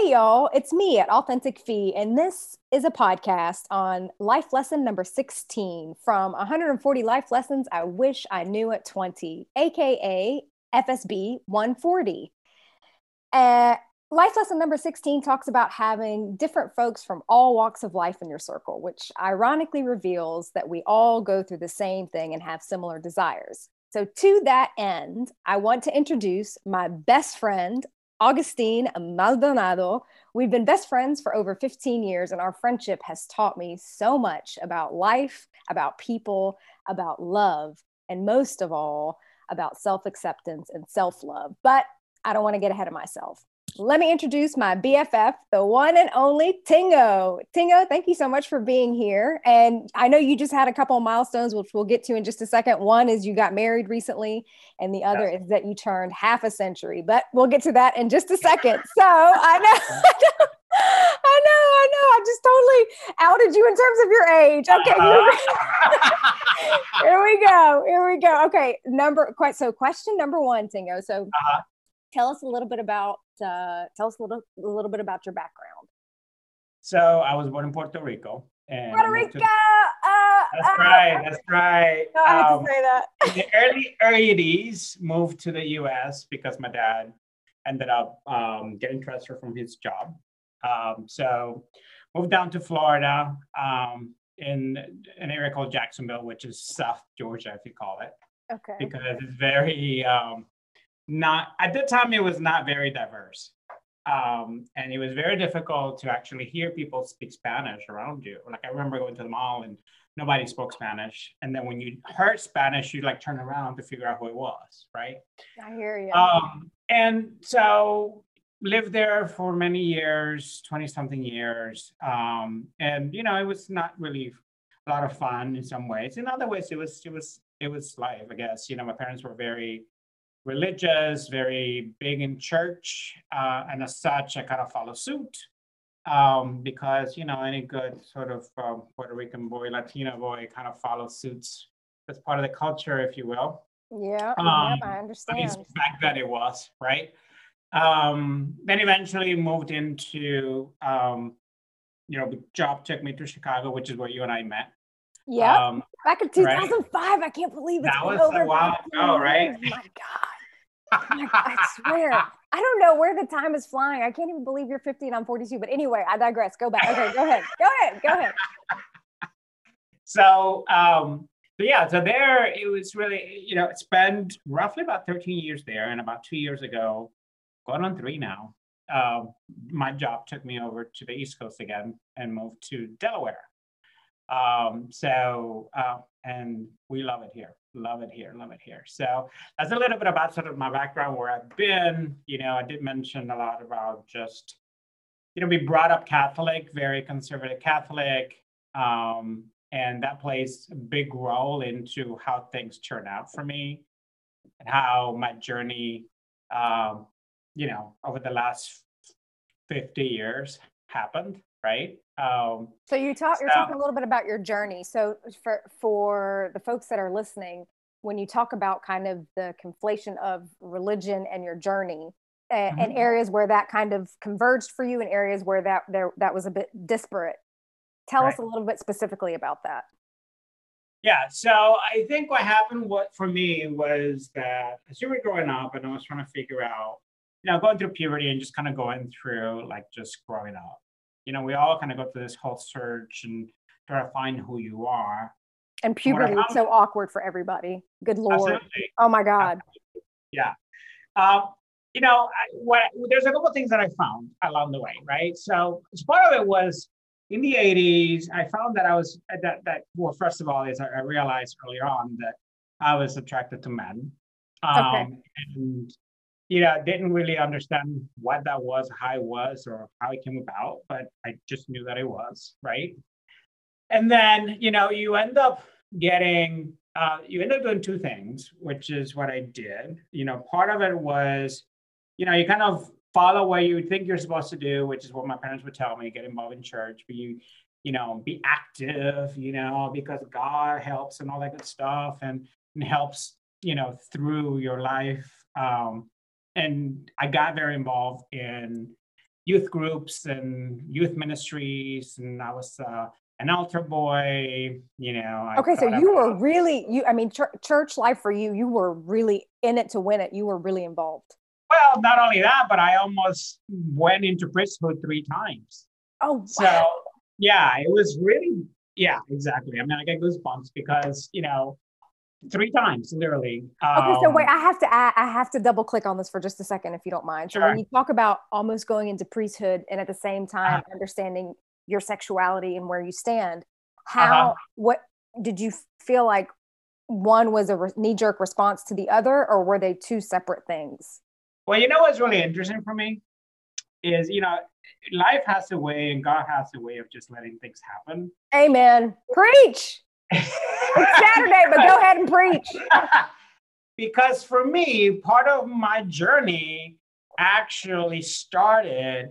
Hey, y'all, it's me at Authentic Fee, and this is a podcast on life lesson number 16 from 140 life lessons I wish I knew at 20, aka FSB 140. Uh, life lesson number 16 talks about having different folks from all walks of life in your circle, which ironically reveals that we all go through the same thing and have similar desires. So, to that end, I want to introduce my best friend, Augustine Maldonado. We've been best friends for over 15 years, and our friendship has taught me so much about life, about people, about love, and most of all, about self acceptance and self love. But I don't want to get ahead of myself let me introduce my BFF, the one and only Tingo. Tingo, thank you so much for being here. And I know you just had a couple of milestones, which we'll get to in just a second. One is you got married recently, and the other is that you turned half a century. But we'll get to that in just a second. So I know. I know, I know. I just totally outed you in terms of your age. Okay. Here we go. Here we go. Okay. Number quite so question number one, Tingo. So uh-huh. Tell us a little bit about uh, tell us a little a little bit about your background. So I was born in Puerto Rico. And Puerto Rico. To, uh, that's uh, right. That's right. No, I um, to say that. in the early '80s, moved to the U.S. because my dad ended up um, getting transferred from his job. Um, so moved down to Florida um, in an area called Jacksonville, which is South Georgia, if you call it. Okay. Because it's very um, not at the time it was not very diverse. Um, and it was very difficult to actually hear people speak spanish around you. Like i remember going to the mall and nobody spoke spanish. And then when you heard spanish you like turn around to figure out who it was right? I hear you um, and so lived there for many years 20 something years. Um, and you know it was not really a lot of fun in some ways. In other ways it was it was it was life i guess. You know my parents were very religious, very big in church, uh, and as such, I kind of follow suit um, because you know any good sort of um, Puerto Rican boy, Latino boy, kind of follows suits. That's part of the culture, if you will. Yeah, um, I understand. At least Back then it was right. Um, then eventually moved into um, you know, the job took me to Chicago, which is where you and I met. Yeah, um, back in 2005. Right? I can't believe it's that was over a while ago, right? Oh my God. I swear. I don't know where the time is flying. I can't even believe you're 50 and I'm 42. But anyway, I digress. Go back. Okay, go ahead. Go ahead. Go ahead. So, um, but yeah, so there it was really, you know, spent roughly about 13 years there. And about two years ago, going on three now, um, my job took me over to the East Coast again and moved to Delaware. Um, so, uh, and we love it here, love it here, love it here. So that's a little bit about sort of my background, where I've been. You know, I did mention a lot about just, you know, we brought up Catholic, very conservative Catholic, um, and that plays a big role into how things turn out for me and how my journey, um, you know, over the last 50 years happened right? Um, so you talk, you're talking a little bit about your journey. So for for the folks that are listening, when you talk about kind of the conflation of religion and your journey, mm-hmm. and areas where that kind of converged for you, and areas where that there that was a bit disparate. Tell right. us a little bit specifically about that. Yeah, so I think what happened what for me was that as you were growing up and I was trying to figure out, you know, going through puberty and just kind of going through like just growing up you know, we all kind of go through this whole search and try to find who you are. And puberty is so awkward for everybody. Good lord! Absolutely. Oh my god. Absolutely. Yeah. Um, you know, what there's a couple things that I found along the way, right? So part of it was in the 80s, I found that I was that that well, first of all, is I realized earlier on that I was attracted to men. Um, okay. and you know, didn't really understand what that was, how it was, or how it came about, but I just knew that it was, right? And then, you know, you end up getting, uh, you end up doing two things, which is what I did. You know, part of it was, you know, you kind of follow what you think you're supposed to do, which is what my parents would tell me, get involved in church, be, you know, be active, you know, because God helps and all that good stuff and, and helps, you know, through your life. Um, and I got very involved in youth groups and youth ministries, and I was uh, an altar boy. You know. I okay, so you were really you. I mean, ch- church life for you, you were really in it to win it. You were really involved. Well, not only that, but I almost went into priesthood three times. Oh, wow. so yeah, it was really yeah, exactly. I mean, I get goosebumps because you know three times literally um, okay so wait um, i have to I, I have to double click on this for just a second if you don't mind so sure. when you talk about almost going into priesthood and at the same time uh-huh. understanding your sexuality and where you stand how uh-huh. what did you feel like one was a re- knee-jerk response to the other or were they two separate things well you know what's really interesting for me is you know life has a way and god has a way of just letting things happen amen preach it's Saturday, but go ahead and preach. because for me, part of my journey actually started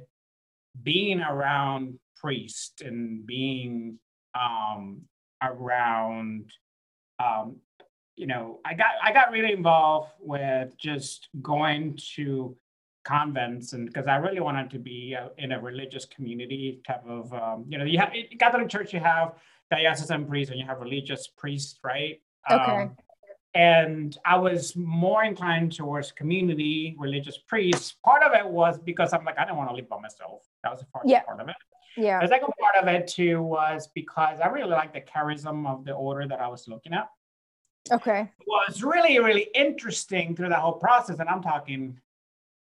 being around priests and being um, around um, you know i got i got really involved with just going to convents and because i really wanted to be a, in a religious community type of um, you know you have catholic church you have diocesan priest and you have religious priests, right? Okay. Um, and I was more inclined towards community religious priests. Part of it was because I'm like, I don't want to live by myself. That was a part, yeah. part of it. Yeah. The second part of it too was because I really like the charism of the order that I was looking at. Okay. It was really, really interesting through that whole process. And I'm talking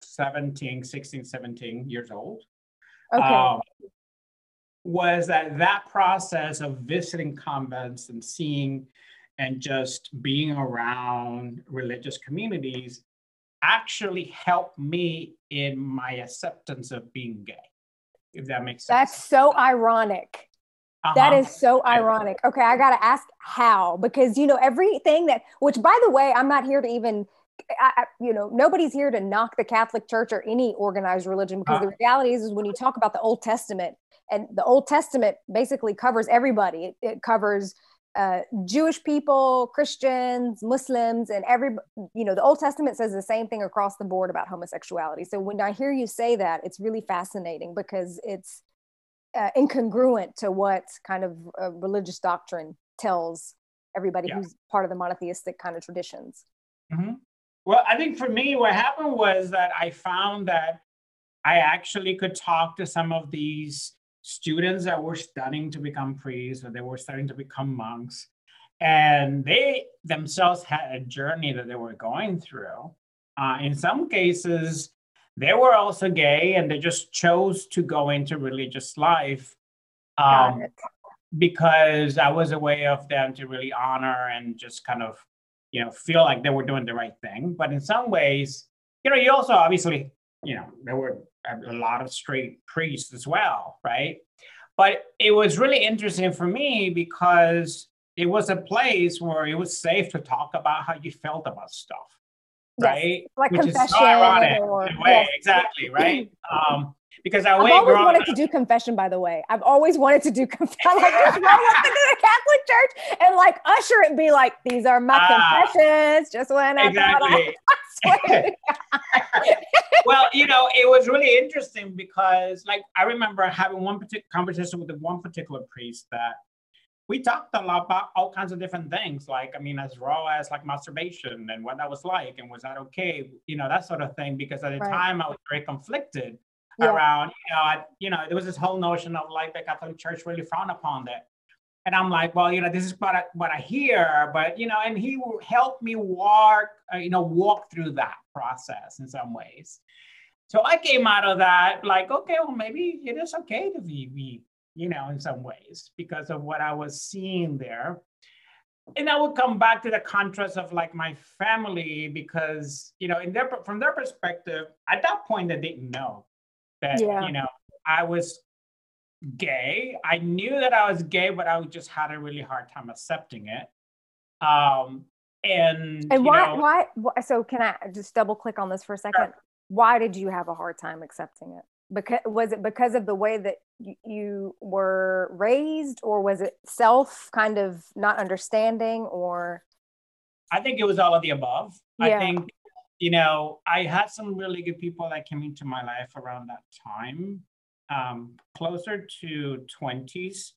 17, 16, 17 years old. Okay. Um, was that that process of visiting convents and seeing and just being around religious communities actually helped me in my acceptance of being gay if that makes sense that's so ironic uh-huh. that is so ironic okay i gotta ask how because you know everything that which by the way i'm not here to even I, you know nobody's here to knock the catholic church or any organized religion because uh-huh. the reality is, is when you talk about the old testament and the Old Testament basically covers everybody. It, it covers uh, Jewish people, Christians, Muslims, and every you know the Old Testament says the same thing across the board about homosexuality. So when I hear you say that, it's really fascinating because it's uh, incongruent to what kind of uh, religious doctrine tells everybody yeah. who's part of the monotheistic kind of traditions. Mm-hmm. Well, I think for me, what happened was that I found that I actually could talk to some of these students that were studying to become priests or they were starting to become monks. And they themselves had a journey that they were going through. Uh, in some cases, they were also gay and they just chose to go into religious life um, because that was a way of them to really honor and just kind of, you know, feel like they were doing the right thing. But in some ways, you know, you also obviously, you know, there were a lot of straight priests as well, right? But it was really interesting for me because it was a place where it was safe to talk about how you felt about stuff, yes. right? Like Which confession. Ironic or, in a way, yes. exactly, right? Um, because I I've always wanted up, to do confession. By the way, I've always wanted to do confession. like just roll up into the Catholic Church and like usher it and be like, "These are my uh, confessions." Just when I exactly. well, you know, it was really interesting because, like, I remember having one particular conversation with one particular priest that we talked a lot about all kinds of different things, like, I mean, as raw as like masturbation and what that was like, and was that okay, you know, that sort of thing. Because at the right. time, I was very conflicted yeah. around, you know, I, you know, there was this whole notion of like the Catholic Church really frowned upon that. And I'm like, well, you know, this is what I, what I hear, but you know, and he helped me walk, uh, you know, walk through that process in some ways. So I came out of that like, okay, well, maybe it is okay to be, be you know, in some ways because of what I was seeing there. And I would come back to the contrast of like my family because, you know, in their from their perspective, at that point they didn't know that, yeah. you know, I was gay. I knew that I was gay, but I just had a really hard time accepting it. Um, and and why, know, why, why? So can I just double click on this for a second? Sure why did you have a hard time accepting it? Because was it because of the way that you were raised, or was it self kind of not understanding, or? I think it was all of the above. Yeah. I think you know, I had some really good people that came into my life around that time, um, closer to 20s.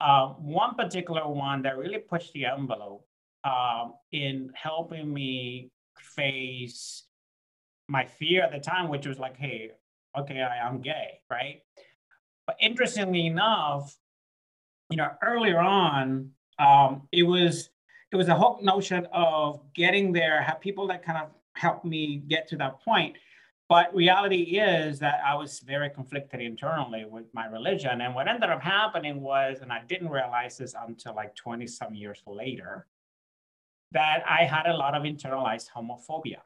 Uh, one particular one that really pushed the envelope um, in helping me face my fear at the time, which was like, hey, okay, I am gay, right? But interestingly enough, you know, earlier on, um, it was it was a whole notion of getting there, have people that kind of helped me get to that point. But reality is that I was very conflicted internally with my religion. And what ended up happening was, and I didn't realize this until like 20 some years later, that I had a lot of internalized homophobia.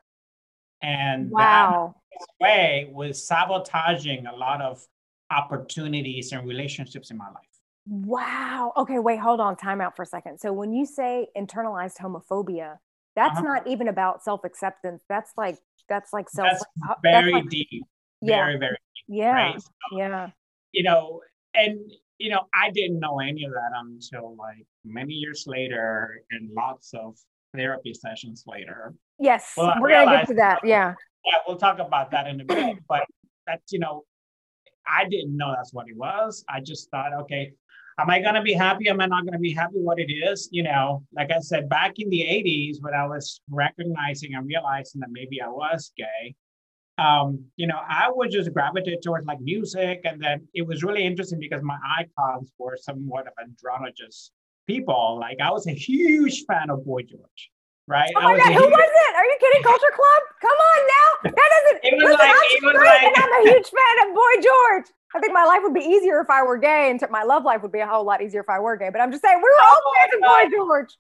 And wow. Way was sabotaging a lot of opportunities and relationships in my life. Wow. Okay, wait, hold on. Time out for a second. So when you say internalized homophobia, that's uh-huh. not even about self-acceptance. That's like that's like self that's very that's like, deep. Yeah. Very, very deep, Yeah. Right? So, yeah. You know, and you know, I didn't know any of that until like many years later and lots of therapy sessions later. Yes, well, we're gonna get to that. Yeah. Yeah, we'll talk about that in a bit. But that's you know, I didn't know that's what it was. I just thought, okay, am I gonna be happy? Am I not gonna be happy? What it is, you know, like I said, back in the '80s when I was recognizing and realizing that maybe I was gay, um, you know, I would just gravitate towards like music, and then it was really interesting because my icons were somewhat of androgynous people. Like I was a huge fan of Boy George, right? Oh my god, who was it? Are you kidding? Culture Club? Come on now, that doesn't. it was like, it was like, I'm a huge fan of Boy George. I think my life would be easier if I were gay, and my love life would be a whole lot easier if I were gay. But I'm just saying, we were all oh fans of Boy George.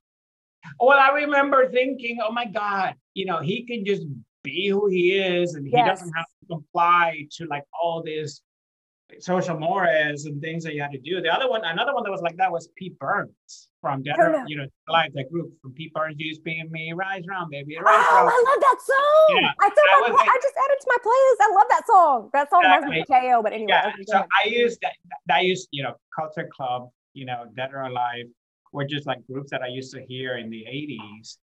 Well, I remember thinking, oh my God, you know, he can just be who he is, and yes. he doesn't have to comply to like all this social mores and things that you had to do. The other one, another one that was like that was Pete Burns from Denver, you know, that group from Pete Burns used being me, Rise Round, baby. Rise ah, oh, round. I love that song. Yeah, I, I, was, I just added to my playlist. I love that song. That song exactly. wasn't KO, but anyway. Yeah, so I used that, I used, you know, Culture Club, you know, Dead or Alive, were just like groups that I used to hear in the 80s.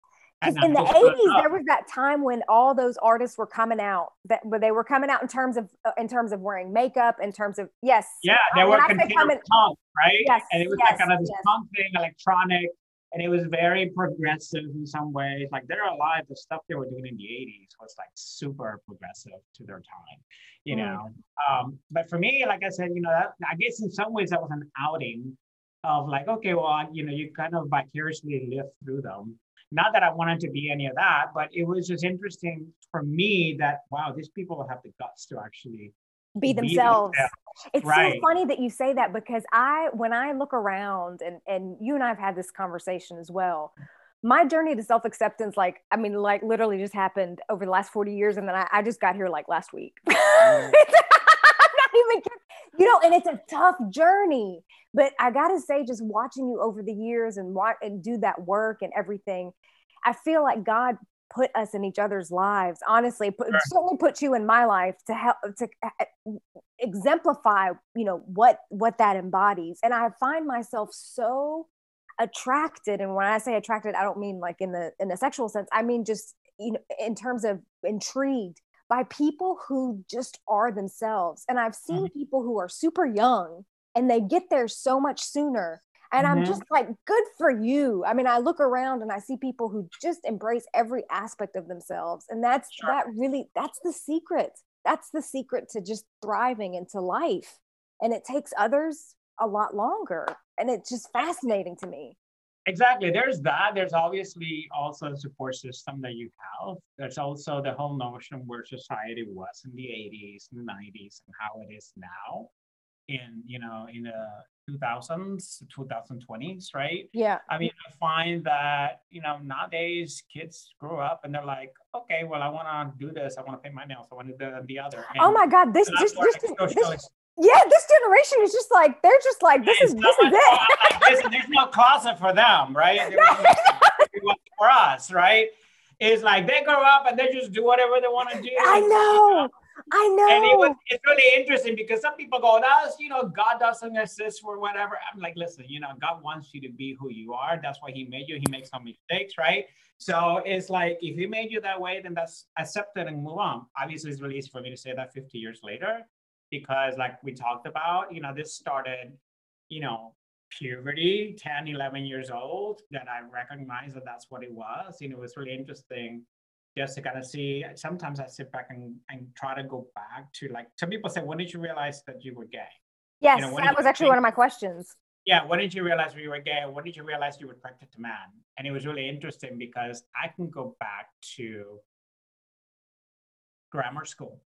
Because in the 80s, there was that time when all those artists were coming out that but they were coming out in terms of uh, in terms of wearing makeup, in terms of yes. Yeah, they were considered coming, punk, right? Yes. And it was yes, like kind of this yes. punk thing, electronic, and it was very progressive in some ways. Like they're alive, the stuff they were doing in the 80s was like super progressive to their time, you mm. know. Um, but for me, like I said, you know, that, I guess in some ways that was an outing of like, okay, well, you know, you kind of vicariously live through them not that I wanted to be any of that, but it was just interesting for me that wow, these people have the guts to actually be themselves. Be themselves. It's right. so funny that you say that because I, when I look around, and and you and I have had this conversation as well. My journey to self acceptance, like I mean, like literally just happened over the last forty years, and then I, I just got here like last week. Mm. Even you know, and it's a tough journey. But I gotta say, just watching you over the years and watch and do that work and everything, I feel like God put us in each other's lives. Honestly, put, sure. certainly put you in my life to help to uh, exemplify, you know, what what that embodies. And I find myself so attracted. And when I say attracted, I don't mean like in the in the sexual sense. I mean just you know in terms of intrigued by people who just are themselves. And I've seen mm-hmm. people who are super young and they get there so much sooner. And mm-hmm. I'm just like, good for you. I mean, I look around and I see people who just embrace every aspect of themselves. And that's sure. that really, that's the secret. That's the secret to just thriving into life. And it takes others a lot longer. And it's just fascinating to me. Exactly. There's that. There's obviously also the support system that you have. There's also the whole notion where society was in the 80s and 90s and how it is now in, you know, in the 2000s, 2020s, right? Yeah. I mean, I find that, you know, nowadays kids grow up and they're like, okay, well, I want to do this. I want to paint my nails. I want to do the other. Oh and oh my God. This, just, this, this, yeah, this generation is just like they're just like this is this is it. Oh, like, there's no closet for them, right? for us, right? It's like they grow up and they just do whatever they want to do. I know. I know. And it was it's really interesting because some people go, that's you know, God doesn't exist for whatever. I'm like, listen, you know, God wants you to be who you are. That's why He made you. He makes some mistakes, right? So it's like if He made you that way, then that's accepted and move on. Obviously, it's really easy for me to say that 50 years later, because like we talked about, you know, this started, you know, puberty, 10, 11 years old, that I recognized that that's what it was. You know, it was really interesting just to kind of see. Sometimes I sit back and, and try to go back to like, some people say, when did you realize that you were gay? Yes, You know, that was actually think- one of my questions. Yeah, when did you realize you were gay? When did you realize you were attracted to man? And it was really interesting because I can go back to grammar school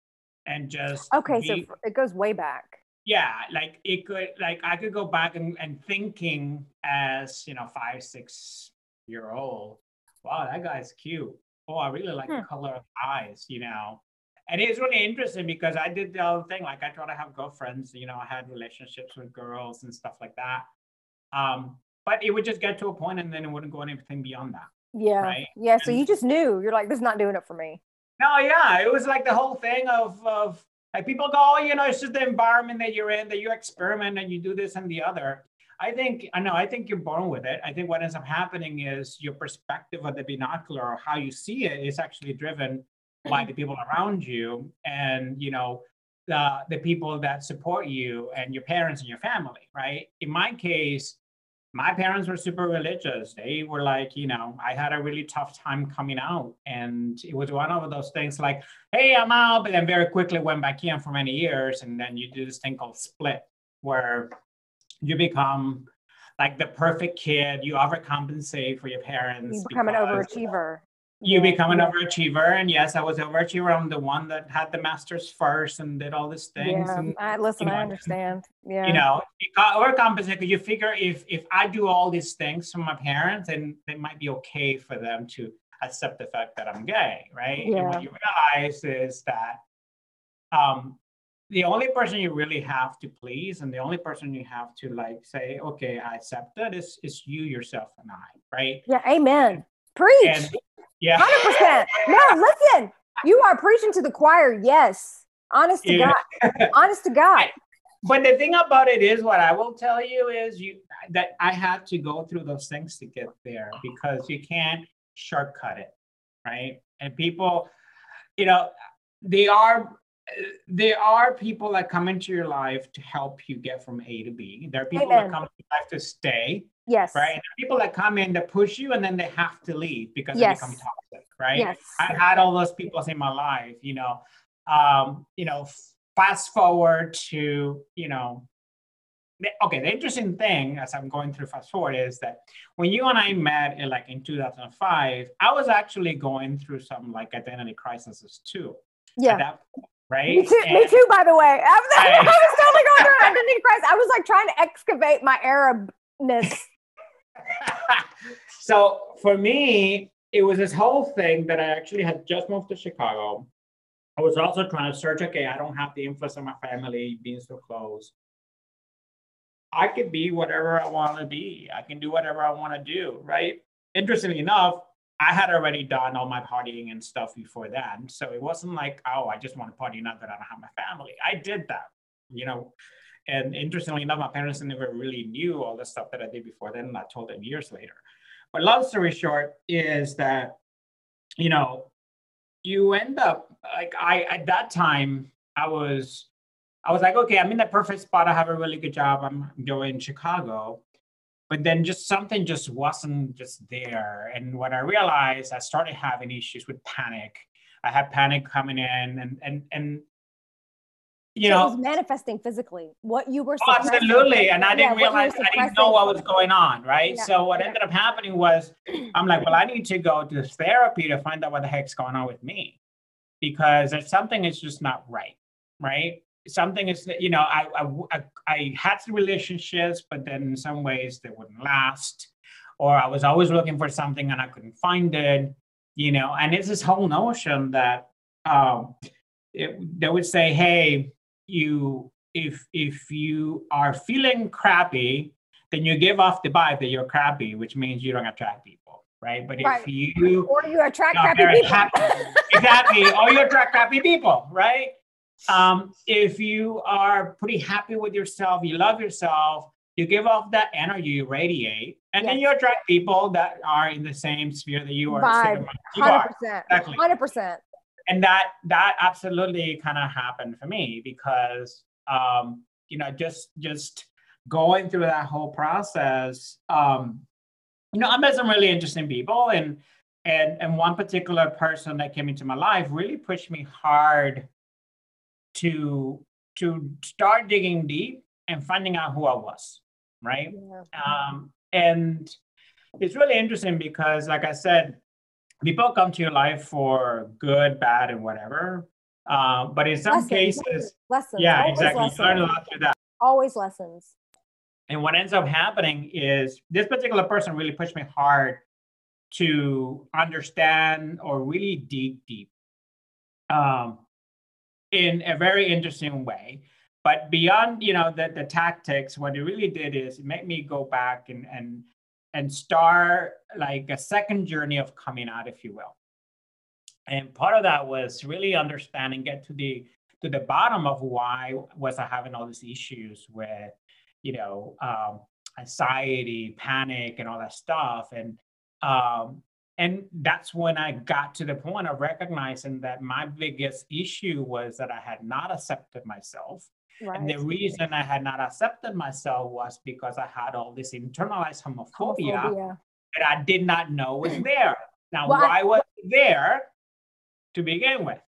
and just Okay, so be- f- it goes way back. yeah like it could like i could go back and, and thinking as you know five six year old wow that guy's cute oh i really like the Hmm. color of eyes you know and it's really interesting because i did the other thing like i try to have girlfriends you know i had relationships with girls and stuff like that um but it would just get to a point and then it wouldn't go anything beyond that Yeah. Right. Yeah. So And- you just knew. You're like, this is not doing it for me. No, yeah, it was like the whole thing of of like people go, oh, you know, it's just the environment that you're in, that you experiment and you do this and the other. I think I know. I think you're born with it. I think what ends up happening is your perspective of the binocular or how you see it is actually driven by the people around you, and you know, the the people that support you and your parents and your family. Right. In my case, my parents were super religious. They were like, you know, I had a really tough time coming out. And it was one of those things like, hey, I'm out, but then very quickly went back in for many years. And then you do this thing called split, where you become like the perfect kid. You overcompensate for your parents. You become an overachiever. You Yeah, become an yeah. overachiever. And yes, I was overachiever. I'm the one that had the masters first and did all these things. Yeah. And I, listen, you know, I understand. Yeah. you know, you got overcompensate because you figure if if I do all these things for my parents, then it might be okay for them to accept the fact that I'm gay, right? And Yeah. what you realize is that um the only person you really have to please and the only person you have to like say, okay, I accept that is is you yourself and I, right? yeah. Amen. Preach. And yeah. Hundred percent. No, listen. You are preaching to the choir. Yes. Honest to Yeah. God. Honest to God. but the thing about it is what i will tell you is you that i had to go through those things to get there because you can't shortcut it right and people you know they are there are people that come into your life to help you get from a to b there are people Amen. that come to your life to stay Yes. right and people that come in that push you and then they have to leave because Yes. they become toxic right Yes. I had all those people in my life, you know. Um, you know, fast forward to, you know, okay, the interesting thing as I'm going through fast forward is that when you and I met in like in 2005, I was actually going through some like identity crises too. yeah. that right? Me too, me too, by the way. I was, I Right. was totally going through an identity crisis. I was like trying to excavate my Arabness. so for me, it was this whole thing that I actually had just moved to Chicago. I was also trying to search, okay, I don't have the influence of my family being so close. I could be whatever I want to be. I can do whatever I want to do, right? Interestingly enough, I had already done all my partying and stuff before then. So it wasn't like, oh, I just want to party now that I don't have my family. I did that, you know. And interestingly enough, my parents never really knew all the stuff that I did before then. I told them years later. But long story short is that, you know, you end up like I at that time I was I was like, okay, I'm in the perfect spot. I have a really good job. I'm going Chicago. But then just something just wasn't just there. And when I realized I started having issues with panic. I had panic coming in and and and you so know it was manifesting physically. What you were Oh, suppressing- absolutely. And I didn't were realize, I didn't know what was going on, right? Yeah, So what yeah. ended up happening was, I'm like, well, I need to go to therapy to find out what the heck's going on with me, because there's something is just not right, right? Something is, you know, I I, I, I had some relationships, but then in some ways they wouldn't last, or I was always looking for something and I couldn't find it, you know. And it's this whole notion that um, it, they would say, hey, you if if you are feeling crappy, then you give off the vibe that you're crappy, which means you don't attract people, right? But if you or you attract are crappy people. happy, exactly, or you attract crappy people, right? Um, if you are pretty happy with yourself, you love yourself, you give off that energy, you radiate, and yes. then you attract people that are in the same sphere that you are. Vibe, hundred percent, hundred percent. And that that absolutely kind of happened for me because um, you know just just going through that whole process. Um, you know, I met some really interesting people, and and and one particular person that came into my life really pushed me hard to to start digging deep and finding out who I was, right? Yeah. Um, and it's really interesting because, like I said, people come to your life for good, bad, and whatever. Uh, but in some lessons, cases, lessons. Yeah, Always exactly. Lessons. You learn a lot through that. Always lessons. And what ends up happening is this particular person really pushed me hard to understand or really dig deep um, in a very interesting way. But beyond, you know, the, the tactics, what it really did is it made me go back and and and start like a second journey of coming out, if you will. And part of that was really understanding, get to the to the bottom of why was I having all these issues with, you know, um, anxiety, panic, and all that stuff. And um, and that's when I got to the point of recognizing that my biggest issue was that I had not accepted myself. Right. And the reason I had not accepted myself was because I had all this internalized homophobia, homophobia. that I did not know was there. Now, well, why I- was it there to begin with?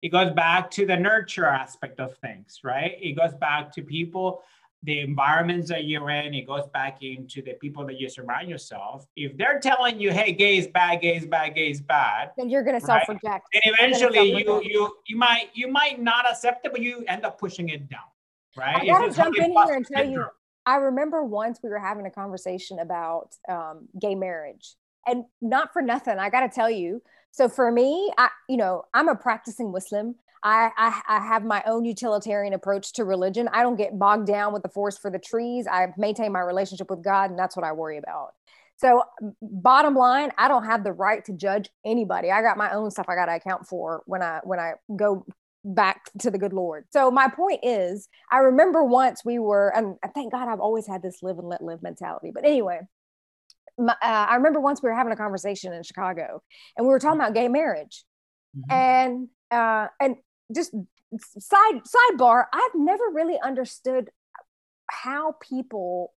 It goes back to the nurture aspect of things, right? It goes back to people the environments that you're in, it goes back into the people that you surround yourself. If they're telling you, "Hey, gay is bad, gay is bad, gay is bad," then you're going to self-reject. And eventually, you you you might you might not accept it, but you end up pushing it down, right? I got to jump in here and tell you. I remember once we were having a conversation about um, gay marriage, and not for nothing. I got to tell you. So for me, I you know I'm a practicing Muslim. I, I, I have my own utilitarian approach to religion. I don't get bogged down with the forest for the trees. I maintain my relationship with God, and that's what I worry about. So, bottom line, I don't have the right to judge anybody. I got my own stuff I got to account for when I when I go back to the good Lord. So my point is, I remember once we were, and thank God I've always had this live and let live mentality. But anyway, my, uh, I remember once we were having a conversation in Chicago, and we were talking about gay marriage, mm-hmm. and uh, and just side sidebar i've never really understood how people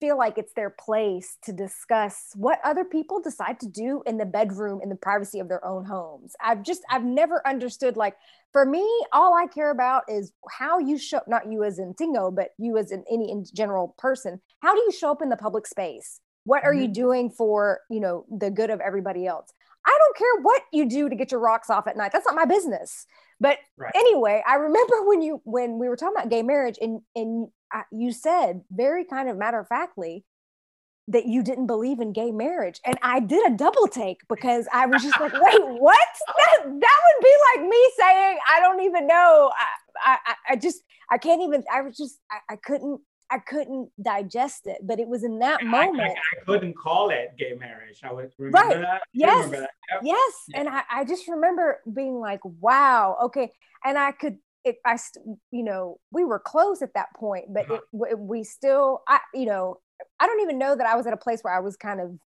feel like it's their place to discuss what other people decide to do in the bedroom in the privacy of their own homes. I've just i've never understood like for me all i care about is how you show not you as in tingo but you as in any in general person how do you show up in the public space? What are mm-hmm. you doing for you know the good of everybody else I don't care what you do to get your rocks off at night. That's not my business. But right. anyway, I remember when you when we were talking about gay marriage, and and you said very kind of matter of factly that you didn't believe in gay marriage, and I did a double take because I was just like, wait, what? That that would be like me saying I don't even know. I I, I just I can't even. I was just I, I couldn't I couldn't digest it, but it was in that moment. I, I, couldn't call it gay marriage. I would remember right. that. Yes. That. Yep. Yes. Yeah. And I, I just remember being like, wow, okay. And I could, it, I, you know, we were close at that point, but uh-huh. it, we still, I, you know, I don't even know that I was at a place where I was kind of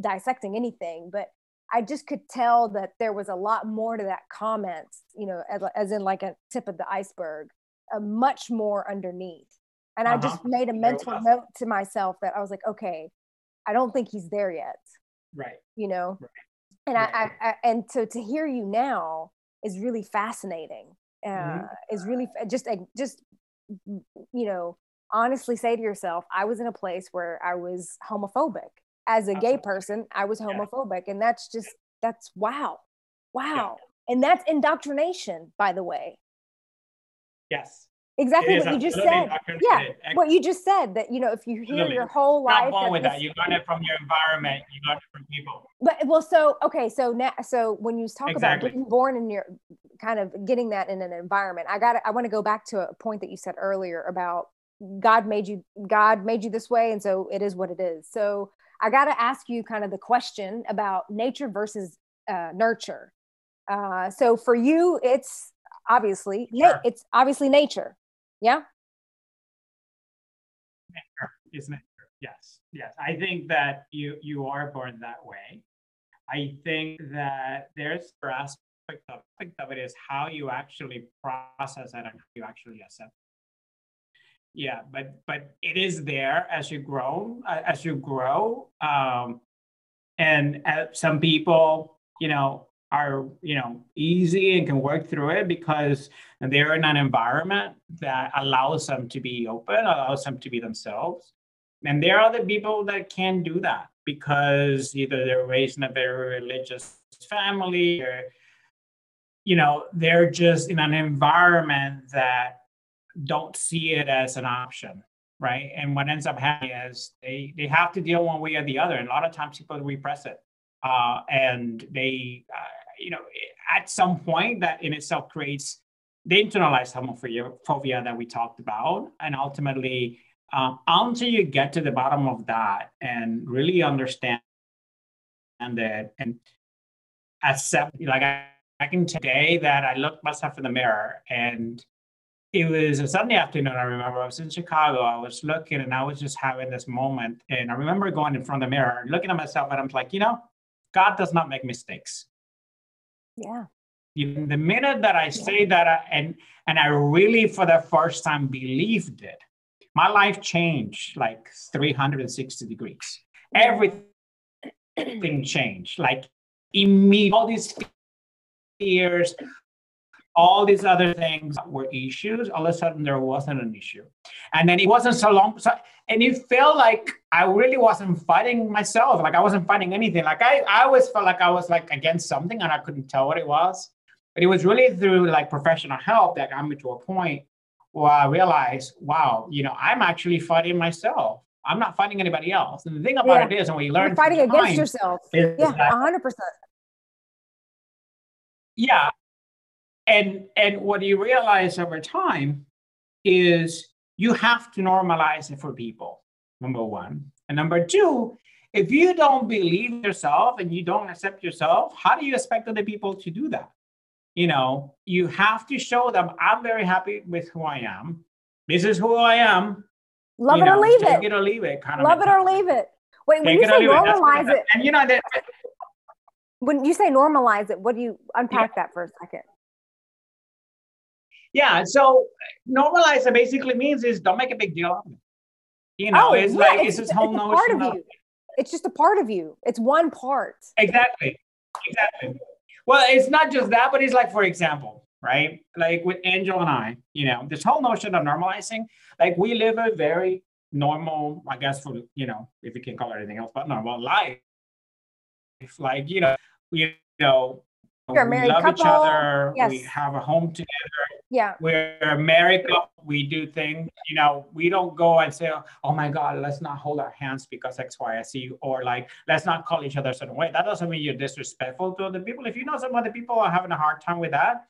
dissecting anything, but I just could tell that there was a lot more to that comment, you know, as, as in like a tip of the iceberg, uh, much more underneath. And uh-huh. I just made a mental note to myself that I was like, okay, I don't think he's there yet. Right. You know? Right. And right. I, I, and so to hear you now is really fascinating. Uh, mm-hmm. Is really just a, just you know honestly say to yourself, I was in a place where I was homophobic as a gay person. I was homophobic, yeah. and that's just that's wow, wow, yeah. and that's indoctrination, by the way. Yes. Exactly what you just said. Yeah, what you just said that you know if you hear Absolutely. your whole life. Not born with that. You learn it from your environment. You learn it from people. But well, so okay, so now, so when you talk exactly. about being born in your kind of getting that in an environment, I got I want to go back to a point that you said earlier about God made you God made you this way, and so it is what it is. So I got to ask you kind of the question about nature versus uh, nurture. Uh, so for you, it's obviously. Sure. It's obviously nature. Yeah. Nature is nature. Yes. Yes. I think that you you are born that way. I think that there's an aspect of, of it is how you actually process it and how you actually accept yeah but but it is there as you grow as you grow um and uh, some people you know are you know easy and can work through it because they're in an environment that allows them to be open allows them to be themselves. And there are other people that can't do that because either they're raised in a very religious family or you know they're just in an environment that don't see it as an option right? And what ends up happening is they they have to deal one way or the other. And a lot of times people repress it uh, and they uh, you know at some point that in itself creates the internalized homophobia that we talked about and ultimately um, until you get to the bottom of that and really understand it and accept like I, I can today that I looked myself in the mirror and it was a Sunday afternoon. I remember I was in Chicago. I was looking and I was just having this moment. And I remember going in front of the mirror looking at myself and I'm like, you know, God does not make mistakes. Yeah. Even the minute that I say that, I, and and I really, for the first time, believed it, my life changed like 360 degrees. Everything changed. Like immediately, all these fears, all these other things were issues. All of a sudden, there wasn't an issue, and then it wasn't so long. So, and it felt like I really wasn't fighting myself. Like I wasn't fighting anything. Like I, I always felt like I was like against something, and I couldn't tell what it was. But it was really through like professional help that got me to a point where I realized, wow, you know, I'm actually fighting myself. I'm not fighting anybody else. And the thing about yeah. it is, and we learn You're fighting against yourself. Yeah, hundred percent. Yeah, and and what you realize over time is you have to normalize it for people number one. And number two if you don't believe yourself and you don't accept yourself how do you expect other people to do that? You know you have to show them i'm very happy with who i am. This is who i am. Love you it know, or leave take it. it or leave it kind of love it or leave it. Wait when you say normalize it, it and you know that when you say normalize it what do you unpack yeah. that for a second yeah. So normalize it basically means is don't make a big deal of it. You know, oh, it's yeah, like it's, it's this whole notion part of, of you. It's just a part of you. It's one part. Exactly. Exactly. Well, it's not just that, but it's like, for example, right? Like with Angel and I, you know, this whole notion of normalizing, like we live a very normal, I guess, for you know, if you can call it anything else, but normal life. It's like, you know, you know, You're we love couple. each other, yes. we have a home together, yeah. We're America. We do things, you know, we don't go and say, oh my God, let's not hold our hands because X, Y, I see, or like, let's not call each other a certain way. That doesn't mean you're disrespectful to other people. If you know some other people are having a hard time with that,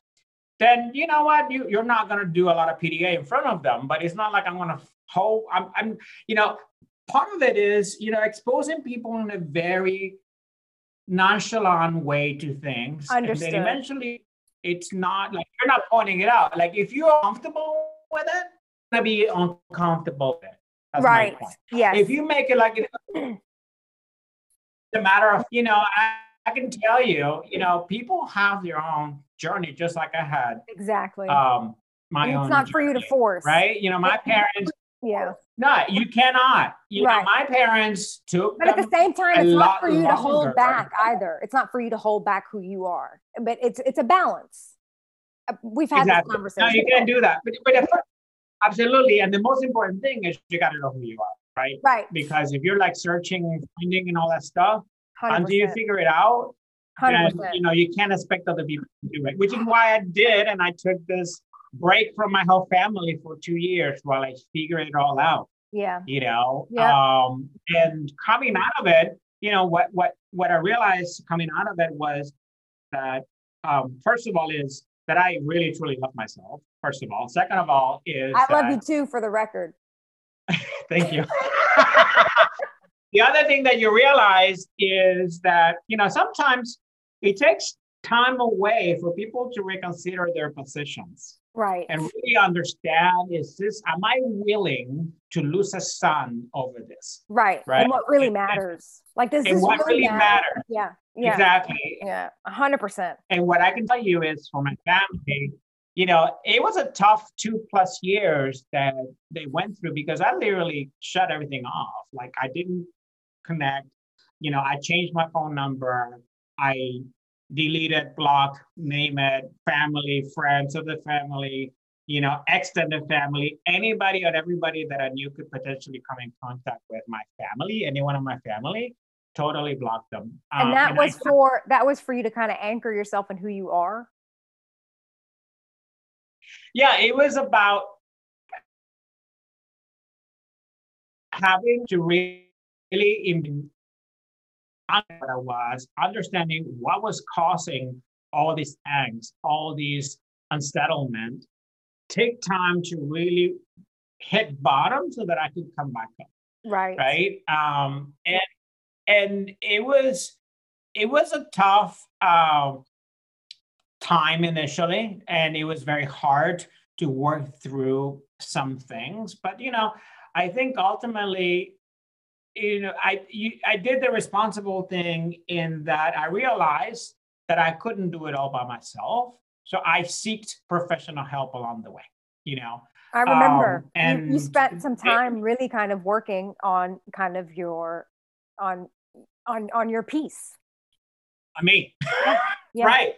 then you know what? You, you're not going to do a lot of PDA in front of them, but it's not like I'm going to hold, I'm, I'm, you know, part of it is, you know, exposing people in a very nonchalant way to things. Understood. And then eventually it's not like you're not pointing it out. Like if you're comfortable with it, gonna be uncomfortable with it. That's right. Yeah. If you make it like it's a matter of, you know, I, I, can tell you, you know, people have their own journey, just like I had. Exactly. Um, my and own. It's not journey, for you to force, right? You know, my parents. Yeah. No, you cannot. You right. know, my parents took. But at the same time, it's not for you longer. to hold back either. It's not for you to hold back who you are. But it's it's a balance. Uh, we've had exactly. this conversation. No, you can't do that. But, but absolutely, and the most important thing is you got to know who you are, right? Right. Because if you're like searching and finding and all that stuff, 100%. until you figure it out, 100%. And, you know, you can't expect other people to do it, which is why I did, and I took this break from my whole family for two years while I figure it all out. Yeah. You know, yeah. um, and coming out of it, you know, what what what I realized coming out of it was that um, first of all is that I really truly love myself. First of all, second of all is I love you too, for the record. thank you. the other thing that you realize is that you know sometimes it takes time away for people to reconsider their positions right. and really understand is this am i willing to lose a son over this? Right Right. and what really And- matters. Like this and this what really really matter? matters. Yeah yeah. Exactly. Yeah 100% and what i can tell you is for my family you know it was a tough two plus years that they went through because i literally shut everything off. Like i didn't connect. You know i changed my phone number. I deleted block name it family friends of the family you know extended family anybody or everybody that i knew could potentially come in contact with my family anyone in my family totally blocked them. And Um, that I was for that was for you to kind of anchor yourself in who you are? Yeah, it was about having to really I was, understanding what was causing all this angst, all these unsettlement, take time to really hit bottom so that I could come back up right. right? Um and and it was it was a tough um time initially and it was very hard to work through some things but you know i think ultimately you know i you, i did the responsible thing in that i realized that i couldn't do it all by myself so i sought professional help along the way you know I remember Um, you, you spent some it- time really kind of working on kind of your on on on your piece. on me Yeah. right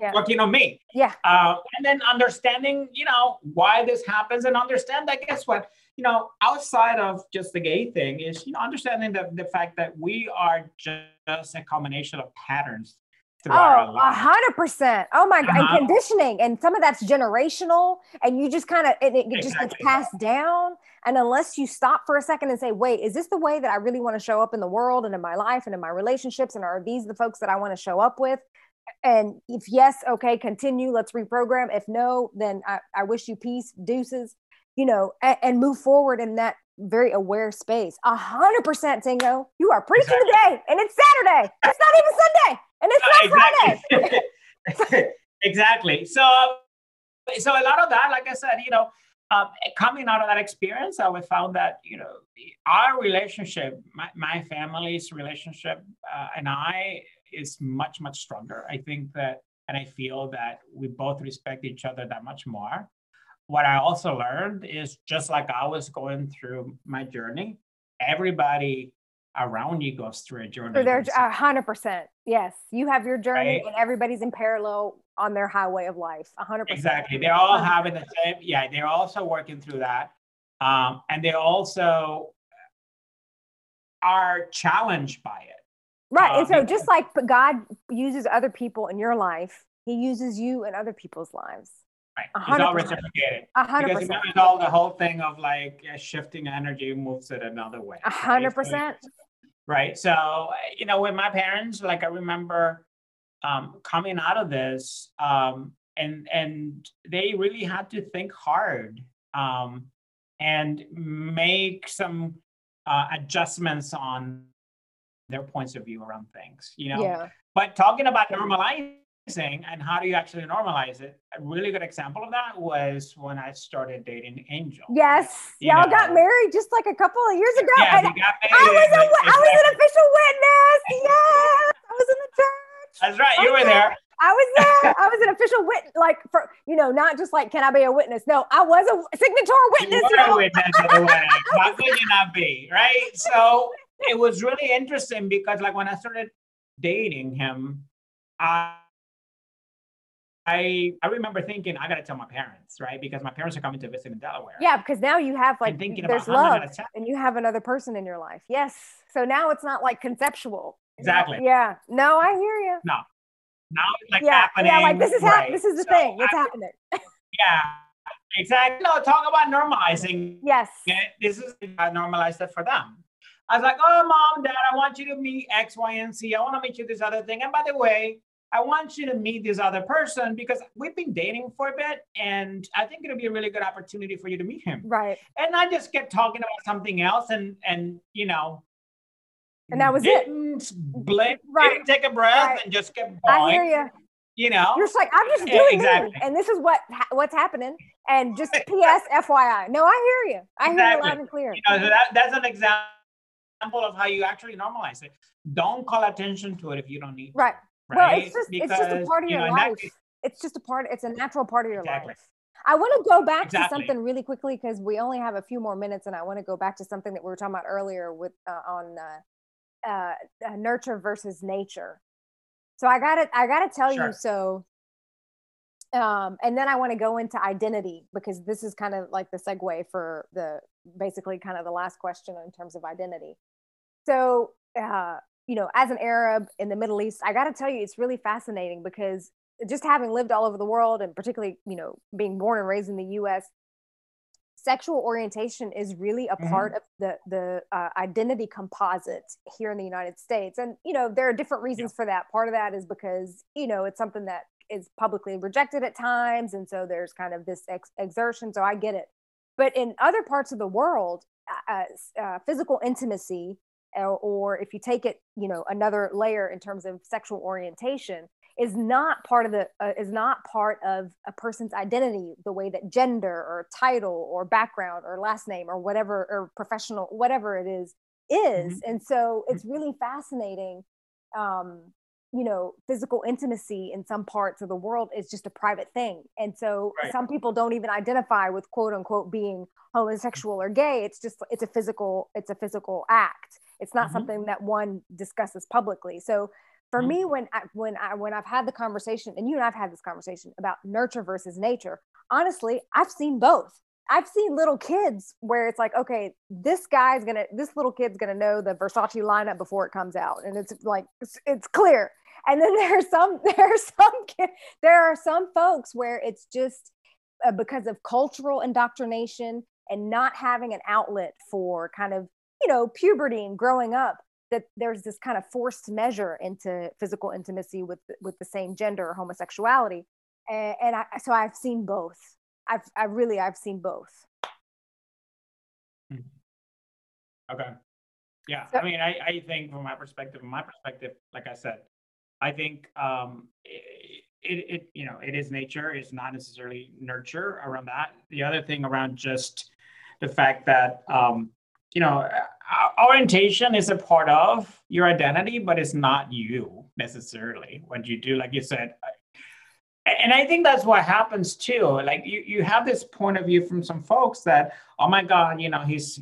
Yeah. working on me Yeah. uh, and then understanding you know why this happens and understand that guess what you know outside of just the gay thing is you know understanding the, the fact that we are just a combination of patterns throughout our Oh, a hundred percent. Oh my god, Uh-huh. and conditioning, and some of that's generational, and you just kind of it, it just gets passed down. And unless you stop for a second and say, "Wait, is this the way that I really want to show up in the world and in my life and in my relationships? And are these the folks that I want to show up with?" And if yes, okay, continue. Let's reprogram. If no, then I, I wish you peace, deuces. You know, and, and move forward in that very aware space. A hundred percent, Tingo. You are preaching Exactly. today, and it's Saturday. It's not even Sunday, and it's not Friday. exactly. exactly. So, so a lot of that, like I said, you know, um, coming out of that experience, I we found that you know our relationship, my, my family's relationship, uh, and I is much much stronger. I think that, and I feel that we both respect each other that much more. What I also learned is just like I was going through my journey, everybody around you goes through a journey. So they're a hundred percent. Yes, you have your journey, Right. and everybody's in parallel on their highway of life. A hundred percent. Exactly. They're all having the same, yeah, they're also working through that. Um, and they also are challenged by it. Right, and Um, so just like God uses other people in your life, He uses you in other people's lives. Right. It's all reciprocated. A hundred Because percent. remember, it's all the whole thing of like uh, shifting energy moves it another way. A hundred percent. right so you know with my parents like i remember um, coming out of this um, and and they really had to think hard um, and make some uh, adjustments on their points of view around things you know Yeah. but talking about normalizing and how do you actually normalize it a really good example of that was when i started dating angel Yes. You Y'all got married just like a couple of years ago. yeah and I was a, I was an official witness. Yes. I was in the church. That's right. You oh, were there. I was there. I was an official witness, like for you know, not just like, can I be a witness? No, I was a signature You witness. were a witness at the wedding. How could you not be? Right. So it was really interesting because, like, when I started dating him, I. I, I remember thinking I gotta tell my parents, right? Because my parents are coming to visit in Delaware. Yeah, because now you have like and thinking there's about how am I love and you have another person in your life. Yes. So now it's not like conceptual. exactly. Yeah. No, I hear you. No. Now it's like yeah. happening. Yeah. Like this is right? this is the So thing. It's I- happening. Yeah, exactly. No, talk about normalizing Yes. This is I normalized it for them. I was like, oh, mom, dad, I want you to meet X, Y, and Z. I want to meet you this other thing. And by the way, I want you to meet this other person because we've been dating for a bit, and I think it'll be a really good opportunity for you to meet him. Right. And I just kept talking about something else, and and you know, And that was it. didn't Blink, Right. didn't take a breath, Right. and just kept going. I hear you. you know, you're just like I'm just doing exactly. me, and this is what what's happening. And just P.S. FYI. No, I hear you. I exactly. hear you loud and clear. You know, that, that's an example of how you actually normalize it. Don't call attention to it if you don't need. Right. Right. Well, it's just because, it's just a part of your know, life. Case, it's just a part. It's a natural part of your exactly. life. I want to go back exactly. to something really quickly because we only have a few more minutes, and I want to go back to something that we were talking about earlier with uh, on uh, uh, uh nurture versus nature. So I got to I got to tell sure. you so. Um, and then I want to go into identity because this is kind of like the segue for the basically kind of the last question in terms of identity. So, uh, you know, as an Arab in the Middle East, I got to tell you, it's really fascinating because just having lived all over the world and particularly, you know, being born and raised in the US, sexual orientation is really a mm-hmm. part of the the uh, identity composite here in the United States. And you know, there are different reasons yeah. for that. Part of that is because you know it's something that is publicly rejected at times, and so there's kind of this ex- exertion. So I get it. But in other parts of the world, uh, uh, physical intimacy, or, if you take it, you know, another layer in terms of sexual orientation, is not part of the uh, is not part of a person's identity the way that gender or title or background or last name or whatever or professional whatever it is is mm-hmm. and so it's really fascinating um you know physical intimacy in some parts of the world is just a private thing and so right. some people don't even identify with quote unquote being homosexual or gay it's just it's a physical it's a physical act it's not mm-hmm. something that one discusses publicly so for mm-hmm. me when I, when I when I've had the conversation and you and I've had this conversation about nurture versus nature honestly I've seen both I've seen little kids where it's like okay this guy's gonna this little kid's gonna know the Versace lineup before it comes out. And it's like it's, it's clear. And then there's some there's some there are some folks where it's just uh, because of cultural indoctrination and not having an outlet for kind of you know puberty and growing up that there's this kind of forced measure into physical intimacy with with the same gender or homosexuality. And, and I, so i've seen both i've i really i've seen both hmm. okay yeah so, i mean I, I think from my perspective from my perspective like i said i think um it, it, it you know it is nature it's not necessarily nurture around that the other thing around just the fact that um you know orientation is a part of your identity, but it's not you necessarily. When you do, like you said, and I think that's what happens too. Like you, you have this point of view from some folks that, oh my God, you know, he's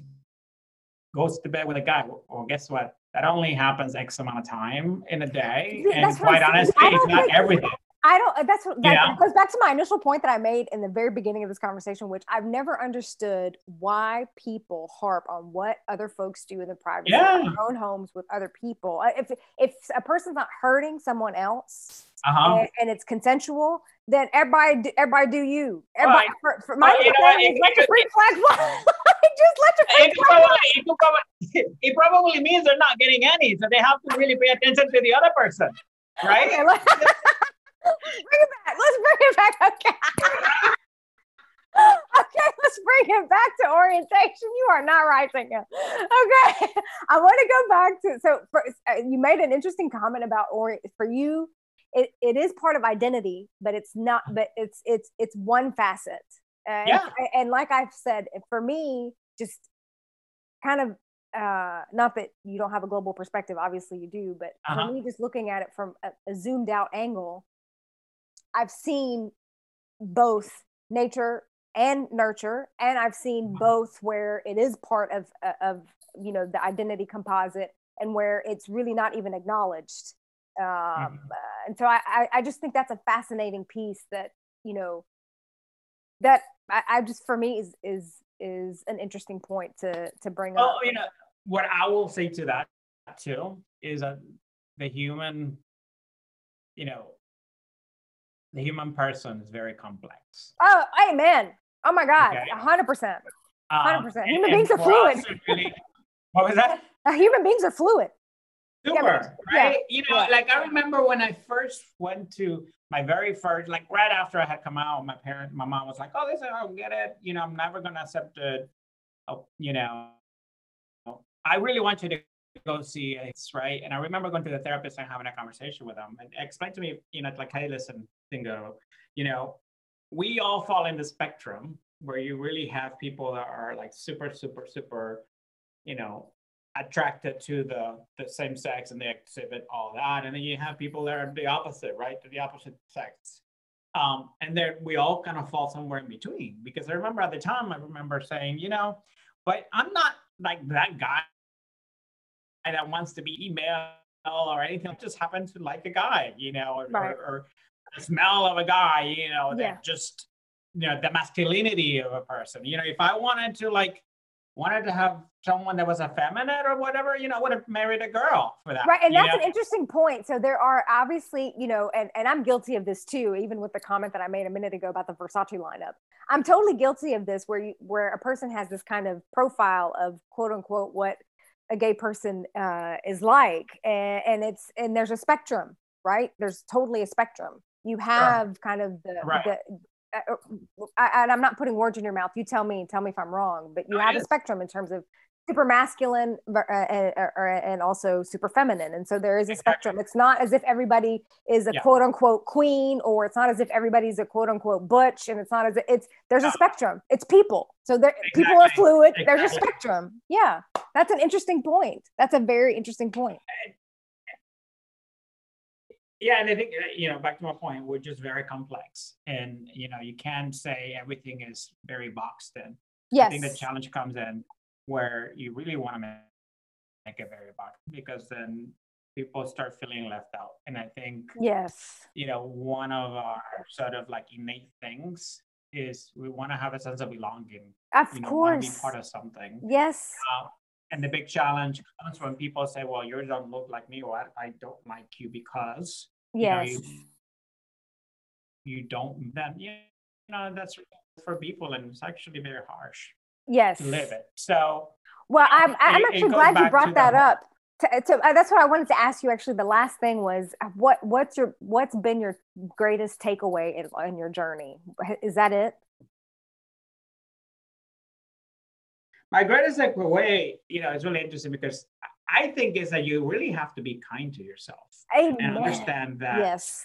goes to bed with a guy. Well, guess what? That only happens X amount of time in a day. and quite honestly, it's not think, everything. I don't. Uh, that's what that, yeah. goes back to my initial point that I made in the very beginning of this conversation, which I've never understood why people harp on what other folks do in the privacy yeah. of their own homes with other people. Uh, if if a person's not hurting someone else uh-huh. and, and, it's consensual, then everybody everybody do you. Everybody. Right. For, for my well, you know let your freak flag fly. Just let your flag fly. It, probably, it probably means they're not getting any, so they have to really pay attention to the other person, right? Okay, bring it back. Let's bring it back. Okay. okay, let's bring it back to orientation. You are not writing it. Okay, I want to go back to so for, uh, you made an interesting comment about orient for you. It, it is part of identity, but it's not. But it's it's it's one facet. Uh, yeah. And, and like I've said, for me, just kind of uh not that you don't have a global perspective obviously you do but uh-huh. for me just looking at it from a, a, zoomed out angle I've seen both nature and nurture, and I've seen mm-hmm. both where it is part of uh, of you know the identity composite and where it's really not even acknowledged. Um, mm-hmm. uh, and so I, I, just think that's a fascinating piece that you know that I, I just for me is is is an interesting point to to bring well, up. you know what I will say to that too is that the human, you know, the human person is very complex. Oh, amen. Oh my God, hundred percent, hundred percent. Um, human beings are fluid. Really, what was that? Uh, human beings are fluid. Super, yeah, right? Yeah, you know, yeah. like I remember when I first went to my very first, like right after I had come out, my parent, my mom was like, "Oh, this is how I get it." You know, I'm never gonna accept it. Oh, you know, I really want you to go see it's right. And I remember going to the therapist and having a conversation with them and explain to me, you know, like, hey, listen, Dingo, you know, we all fall in the spectrum where you really have people that are like super, super, super, you know, attracted to the the same sex and they exhibit all that. And then you have people that are the opposite, right? To the opposite sex. Um, and then we all kind of fall somewhere in between because I remember at the time, I remember saying, you know, but I'm not like that guy that wants to be email or anything. I just happen to like a guy, you know, or, right. or, or the smell of a guy, you know, that just, you know, the masculinity of a person. You know, if I wanted to like wanted to have someone that was effeminate or whatever, you know, I would have married a girl for that. Right. And that's know? an interesting point. So there are obviously, you know, and, and I'm guilty of this too, even with the comment that I made a minute ago about the Versace lineup. I'm totally guilty of this where you where a person has this kind of profile of quote unquote what a gay person uh, is like. And, and it's and there's a spectrum, right? There's totally a spectrum. You have sure. kind of the, right. the and I'm not putting words in your mouth. You tell me, tell me if I'm wrong, but you have a spectrum in terms of super masculine uh, uh, uh, and also super feminine. And so there is a spectrum. It's not as if everybody is a yeah. quote unquote queen, or it's not as if everybody's a quote unquote butch, and it's not as if it's there's a spectrum. It's people. So there exactly. people are fluid. Exactly. There's a spectrum. Yeah, that's an interesting point. That's a very interesting point yeah and i think uh, you know back to my point we're just very complex. And you know you can't say everything is very boxed in. Yes i think the challenge comes in where you really want to make it very boxed because then people start feeling left out. And i think yes. you know one of our sort of like innate things is we want to have a sense of belonging. Of you know, course be part of something. Yes. Uh, and the big challenge comes when people say, well, you don't look like me, or I, don't like you because yes. you, know, you, you don't, then, you know, that's for people and it's actually very harsh. Yes. To live it. So, well, I'm, I'm actually glad you brought that up. To, to, uh, that's what I wanted to ask you. Actually, the last thing was uh, what what's your what's been your greatest takeaway in, in your journey? Is that it? My greatest like way, you know, it's really interesting because I think is that you really have to be kind to yourself Amen. and understand that yes.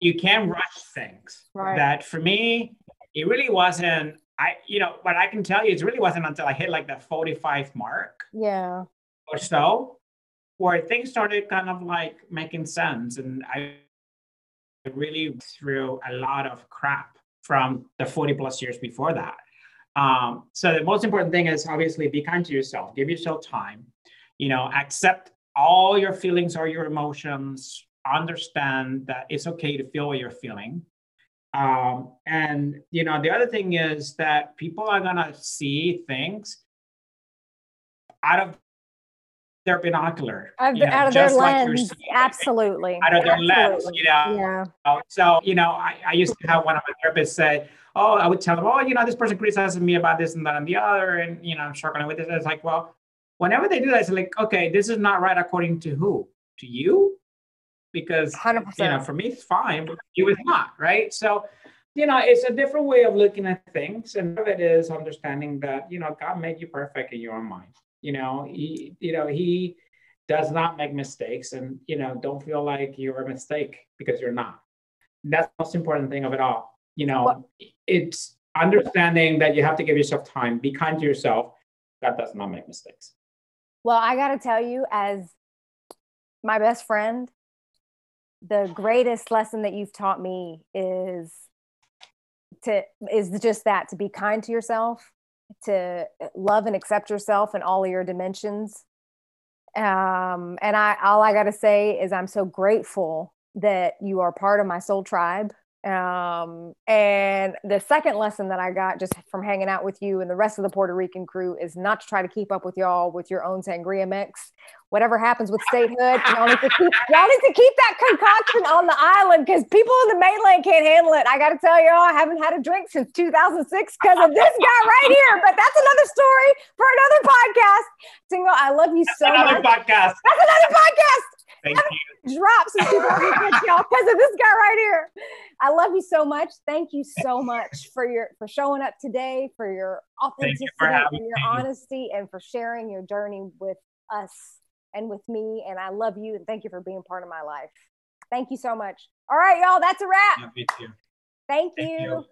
you can't rush things. Right. That for me, it really wasn't. I, you know, what I can tell you, it really wasn't until I hit like that 45 mark. Yeah. Or so, where things started kind of like making sense, and I really threw a lot of crap from the 40 plus years before that. Um, so the most important thing is obviously be kind to yourself, give yourself time, you know, accept all your feelings or your emotions, understand that it's okay to feel what you're feeling. Um, and you know, the other thing is that people are gonna see things out of their binocular, out, know, out of their lens. Absolutely, out of their Absolutely. lens. You know, yeah. So you know, I, I used to have one of my therapists say, oh, I would tell them, oh, you know, this person criticizes me about this and that and the other, and you know, I'm struggling with this. It's like, well, whenever they do that, it's like, okay, this is not right according to who? To you? Because 100%. you know, for me it's fine, but you is not, right? So, you know, it's a different way of looking at things, and part of it is understanding that you know God made you perfect in your own mind. You know, he, you know, he does not make mistakes, and you know, don't feel like you're a mistake because you're not. That's the most important thing of it all you know, well, it's understanding that you have to give yourself time, be kind to yourself. God does not make mistakes. Well, I got to tell you, as my best friend, the greatest lesson that you've taught me is to is just that to be kind to yourself to love and accept yourself in all of your dimensions um, and i all i got to say is i'm so grateful that you are part of my soul tribe um, and the second lesson that I got just from hanging out with you and the rest of the Puerto Rican crew is not to try to keep up with y'all with your own sangria mix. Whatever happens with statehood, y'all need to keep y'all need to keep that concoction on the island because people in the mainland can't handle it. I got to tell y'all, I haven't had a drink since 2006 because of this guy right here. But that's another story for another podcast. Tingo, I love you so another much. podcast. That's another podcast. Thank you. Drops in 2006, y'all, because of this guy right here. I love you so much. Thank you so much for your for showing up today, for your authenticity, you for and your honesty, and for sharing your journey with us and with me. And I love you and thank you for being part of my life. Thank you so much. All right, y'all, that's a wrap. Yeah, me. Thank, Thank you. you.